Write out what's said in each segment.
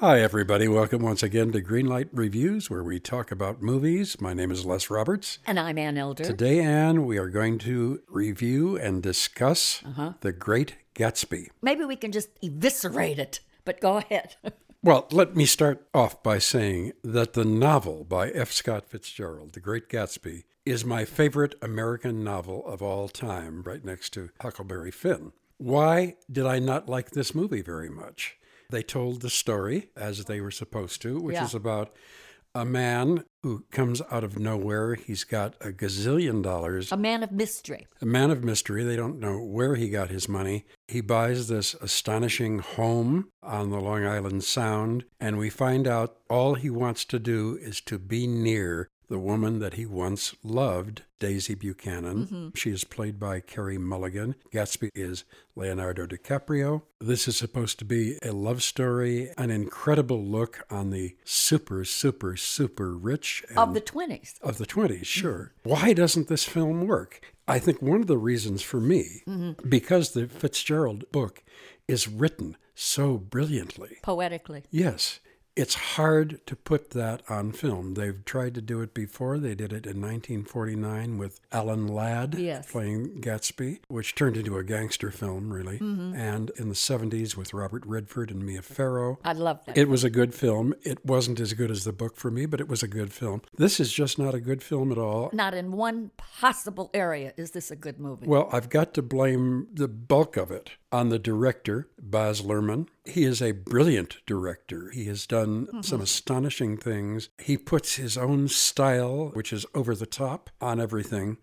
Hi, everybody. Welcome once again to Greenlight Reviews, where we talk about movies. My name is Les Roberts. And I'm Ann Elder. Today, Ann, we are going to review and discuss uh-huh. The Great Gatsby. Maybe we can just eviscerate it, but go ahead. Well, let me start off by saying that the novel by F. Scott Fitzgerald, The Great Gatsby, is my favorite American novel of all time, right next to Huckleberry Finn. Why did I not like this movie very much? They told the story as they were supposed to, which Yeah. is about a man who comes out of nowhere. He's got a gazillion dollars, A man of mystery. a man of mystery. They don't know where he got his money. He buys this astonishing home on the Long Island Sound, and we find out all he wants to do is to be near the woman that he once loved, Daisy Buchanan. Mm-hmm. She is played by Carey Mulligan. Gatsby is Leonardo DiCaprio. This is supposed to be a love story, an incredible look on the super, super, super rich Of the 20s. of the 20s, mm-hmm. sure. Why doesn't this film work? I think one of the reasons for me, mm-hmm. because the Fitzgerald book is written so brilliantly. Poetically. Yes, it's hard to put that on film. They've tried to do it before. They did it in 1949 with Alan Ladd Yes. playing Gatsby, which turned into a gangster film, really. Mm-hmm. And in the 70s with Robert Redford and Mia Farrow. I love that. It was a good film. It wasn't as good as the book for me, but it was a good film. This is just not a good film at all. Not in one possible area is this a good movie. Well, I've got to blame the bulk of it on the director, Baz Luhrmann. He is a brilliant director. He has done some mm-hmm. astonishing things. He puts his own style, which is over the top, on everything.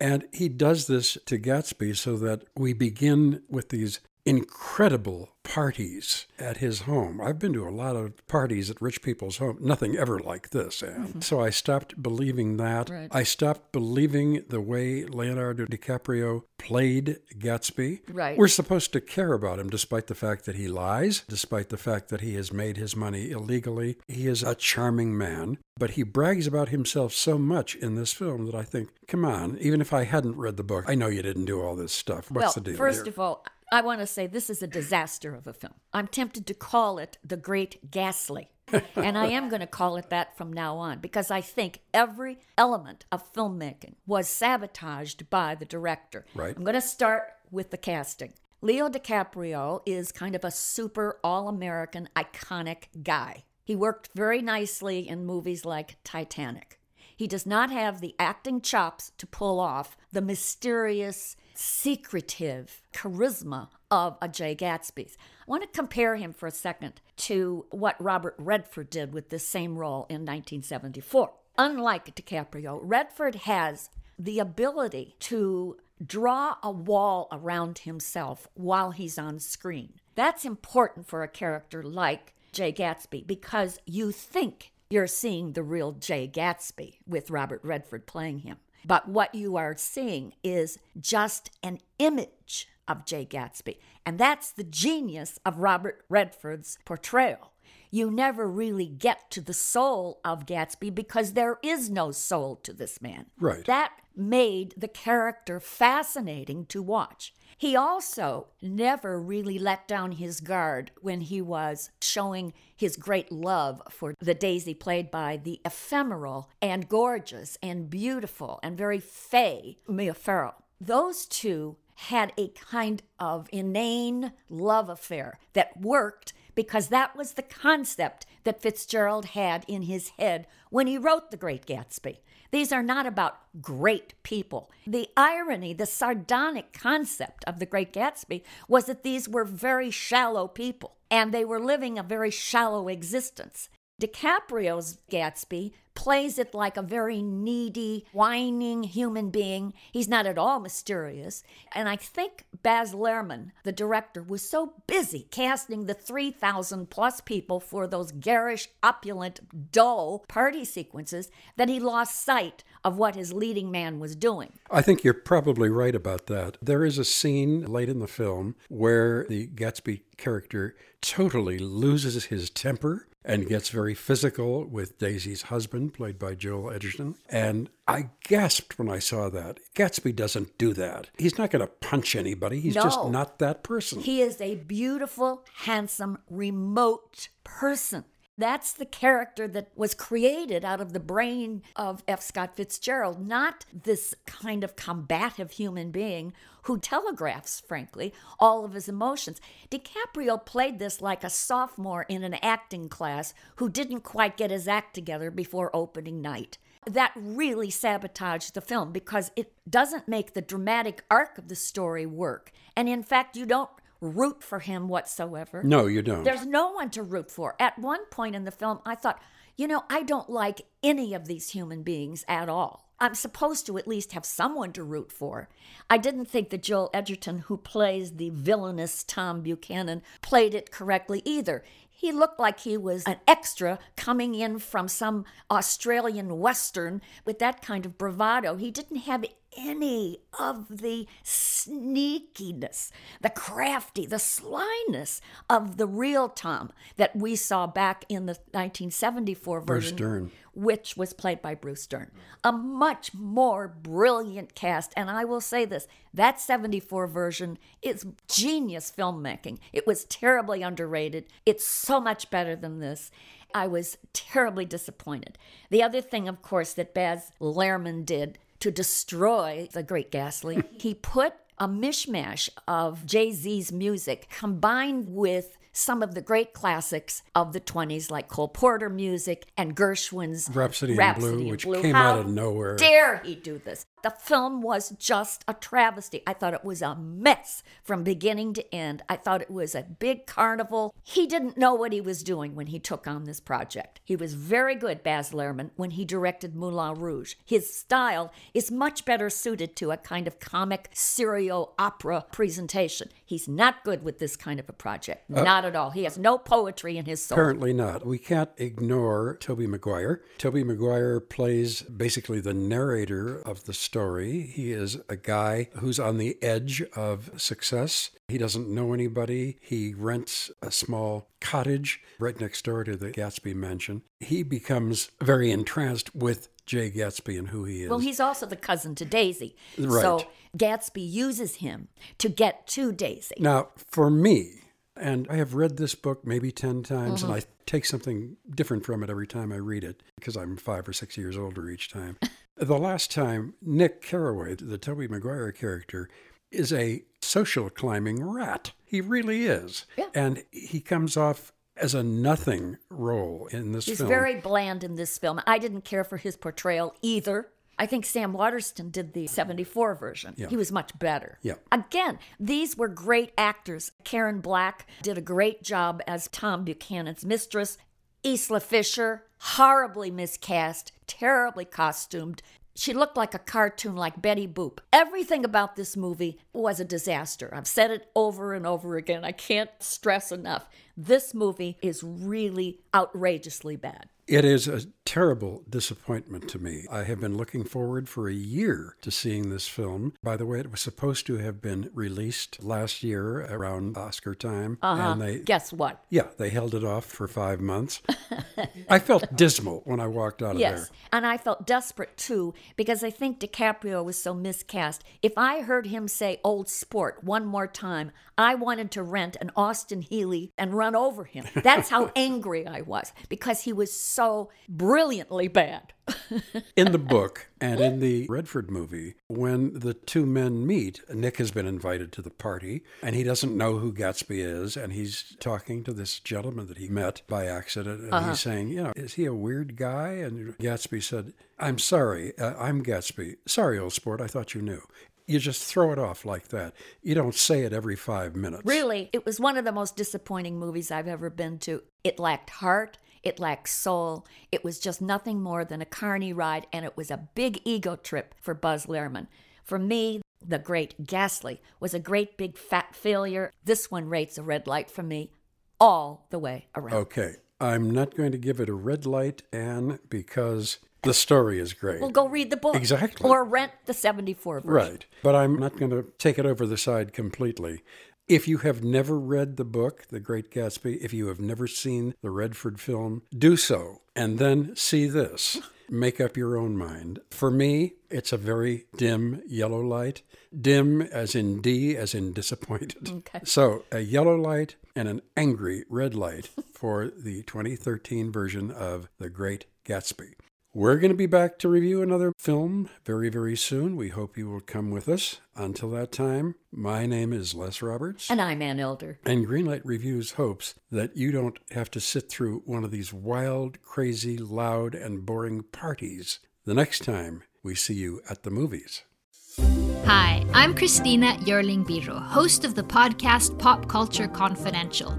And he does this to Gatsby so that we begin with these incredible parties at his home. I've been to a lot of parties at rich people's home. Nothing ever like this, Ann. Mm-hmm. So I stopped believing that. Right. I stopped believing the way Leonardo DiCaprio played Gatsby. Right. We're supposed to care about him despite the fact that he lies, despite the fact that he has made his money illegally. He is a charming man, but he brags about himself so much in this film that I think, come on, even if I hadn't read the book, I know you didn't do all this stuff. What's well, the deal first here? of all, I want to say this is a disaster of a film. I'm tempted to call it The Great Ghastly. and I am going to call it that from now on because I think every element of filmmaking was sabotaged by the director. Right. I'm going to start with the casting. Leo DiCaprio is kind of a super all American iconic guy. He worked very nicely in movies like Titanic. He does not have the acting chops to pull off the mysterious, secretive charisma of a Jay Gatsby's. I want to compare him for a second to what Robert Redford did with this same role in 1974. Unlike DiCaprio, Redford has the ability to draw a wall around himself while he's on screen. That's important for a character like Jay Gatsby because you think you're seeing the real Jay Gatsby with Robert Redford playing him. But what you are seeing is just an image of Jay Gatsby. And that's the genius of Robert Redford's portrayal. You never really get to the soul of Gatsby because there is no soul to this man. Right. That made the character fascinating to watch. He also never really let down his guard when he was showing his great love for the Daisy played by the ephemeral and gorgeous and beautiful and very fey Mia Farrow. Those two had a kind of inane love affair that worked because that was the concept that Fitzgerald had in his head when he wrote The Great Gatsby. These are not about great people. The irony, the sardonic concept of The Great Gatsby was that these were very shallow people and they were living a very shallow existence. DiCaprio's Gatsby plays it like a very needy, whining human being. He's not at all mysterious. And I think Baz Luhrmann, the director, was so busy casting the 3,000 plus people for those garish, opulent, dull party sequences that he lost sight of what his leading man was doing. I think you're probably right about that. There is a scene late in the film where the Gatsby character totally loses his temper and gets very physical with Daisy's husband, played by Joel Edgerton. And I gasped when I saw that. Gatsby doesn't do that. He's not going to punch anybody. He's just not that person. He is a beautiful, handsome, remote person. That's the character that was created out of the brain of F. Scott Fitzgerald, not this kind of combative human being who telegraphs, frankly, all of his emotions. DiCaprio played this like a sophomore in an acting class who didn't quite get his act together before opening night. That really sabotaged the film because it doesn't make the dramatic arc of the story work. And in fact, you don't root for him whatsoever. no, you don't. There's no one to root for. At one point in the film, I thought, you know, I don't like any of these human beings at all. I'm supposed to at least have someone to root for. I didn't think that Joel Edgerton, who plays the villainous Tom Buchanan, played it correctly either. He looked like he was an extra coming in from some Australian Western with that kind of bravado. He didn't have any of the sneakiness, the crafty, the slyness of the real Tom that we saw back in the 1974 Bruce version, Dern. which was played by Bruce Dern. A much more brilliant cast. And I will say this that 74 version is genius filmmaking. It was terribly underrated. It's so much better than this. I was terribly disappointed. The other thing, of course, that Baz Luhrmann did to destroy the Great Ghastly, he put a mishmash of Jay Z's music combined with some of the great classics of the 20s, like Cole Porter music and Gershwin's Rhapsody in Blue, in which Blue. came How out of nowhere. Dare he do this? The film was just a travesty. I thought it was a mess from beginning to end. I thought it was a big carnival. He didn't know what he was doing when he took on this project. He was very good, Baz Luhrmann, when he directed Moulin Rouge. His style is much better suited to a kind of comic serial opera presentation. He's not good with this kind of a project. Uh, not at all. He has no poetry in his soul. Apparently not. We can't ignore Tobey Maguire. Tobey Maguire plays basically the narrator of the story. He is a guy who's on the edge of success. He doesn't know anybody. He rents a small cottage right next door to the Gatsby mansion. He becomes very entranced with Jay Gatsby and who he is. Well, he's also the cousin to Daisy. Right. So Gatsby uses him to get to Daisy. Now, for me, and I have read this book maybe 10 times, and mm-hmm. I take something different from it every time I read it because I'm five or six years older each time. the last time, Nick Carraway, the Tobey Maguire character, is a social climbing rat. He really is. Yeah. And he comes off as a nothing role in this He's film. very bland in this film. I didn't care for his portrayal either. I think Sam Waterston did the 74 version. He was much better. Yeah. Again, these were great actors. Karen Black did a great job as Tom Buchanan's mistress. Isla Fisher, horribly miscast, terribly costumed. She looked like a cartoon like Betty Boop. Everything about this movie was a disaster. I've said it over and over again. I can't stress enough. This movie is really outrageously bad. It is a terrible disappointment to me. I have been looking forward for a year to seeing this film. By the way, it was supposed to have been released last year around Oscar time, and uh-huh. they Guess what? yeah, they held it off for 5 months. I felt dismal when I walked out of Yes. there. And I felt desperate too because I think DiCaprio was so miscast. If I heard him say old sport one more time, I wanted to rent an Austin Healey and run over him. That's how angry I was because he was so brilliantly bad. In the book and in the Redford movie, when the two men meet, Nick has been invited to the party and he doesn't know who Gatsby is. And he's talking to this gentleman that he met by accident. And he's saying, You know, is he a weird guy? And Gatsby said, I'm sorry, uh, I'm Gatsby. Sorry, old sport, I thought you knew. You just throw it off like that. You don't say it every five minutes. Really, it was one of the most disappointing movies I've ever been to. It lacked heart. It lacked soul. It was just nothing more than a carny ride, and it was a big ego trip for Baz Luhrmann. For me, The Great Ghastly was a great big fat failure. This one rates a red light for me all the way around. Okay. I'm not going to give it a red light, Ann, because the story is great. Well, go read the book. Exactly. Or rent the 74 version. Right. But I'm not going to take it over the side completely. If you have never read the book, The Great Gatsby, if you have never seen the Redford film, do so and then see this. Make up your own mind. For me, it's a very dim yellow light. Dim as in D, as in disappointed. Okay. So, a yellow light and an angry red light for the 2013 version of The Great Gatsby. We're going to be back to review another film very, very soon. We hope you will come with us. Until that time, my name is Les Roberts. And I'm Ann Elder. And Greenlight Reviews hopes that you don't have to sit through one of these wild, crazy, loud, and boring parties the next time we see you at the movies. Hi, I'm Christina Yerling Biro, host of the podcast Pop Culture Confidential.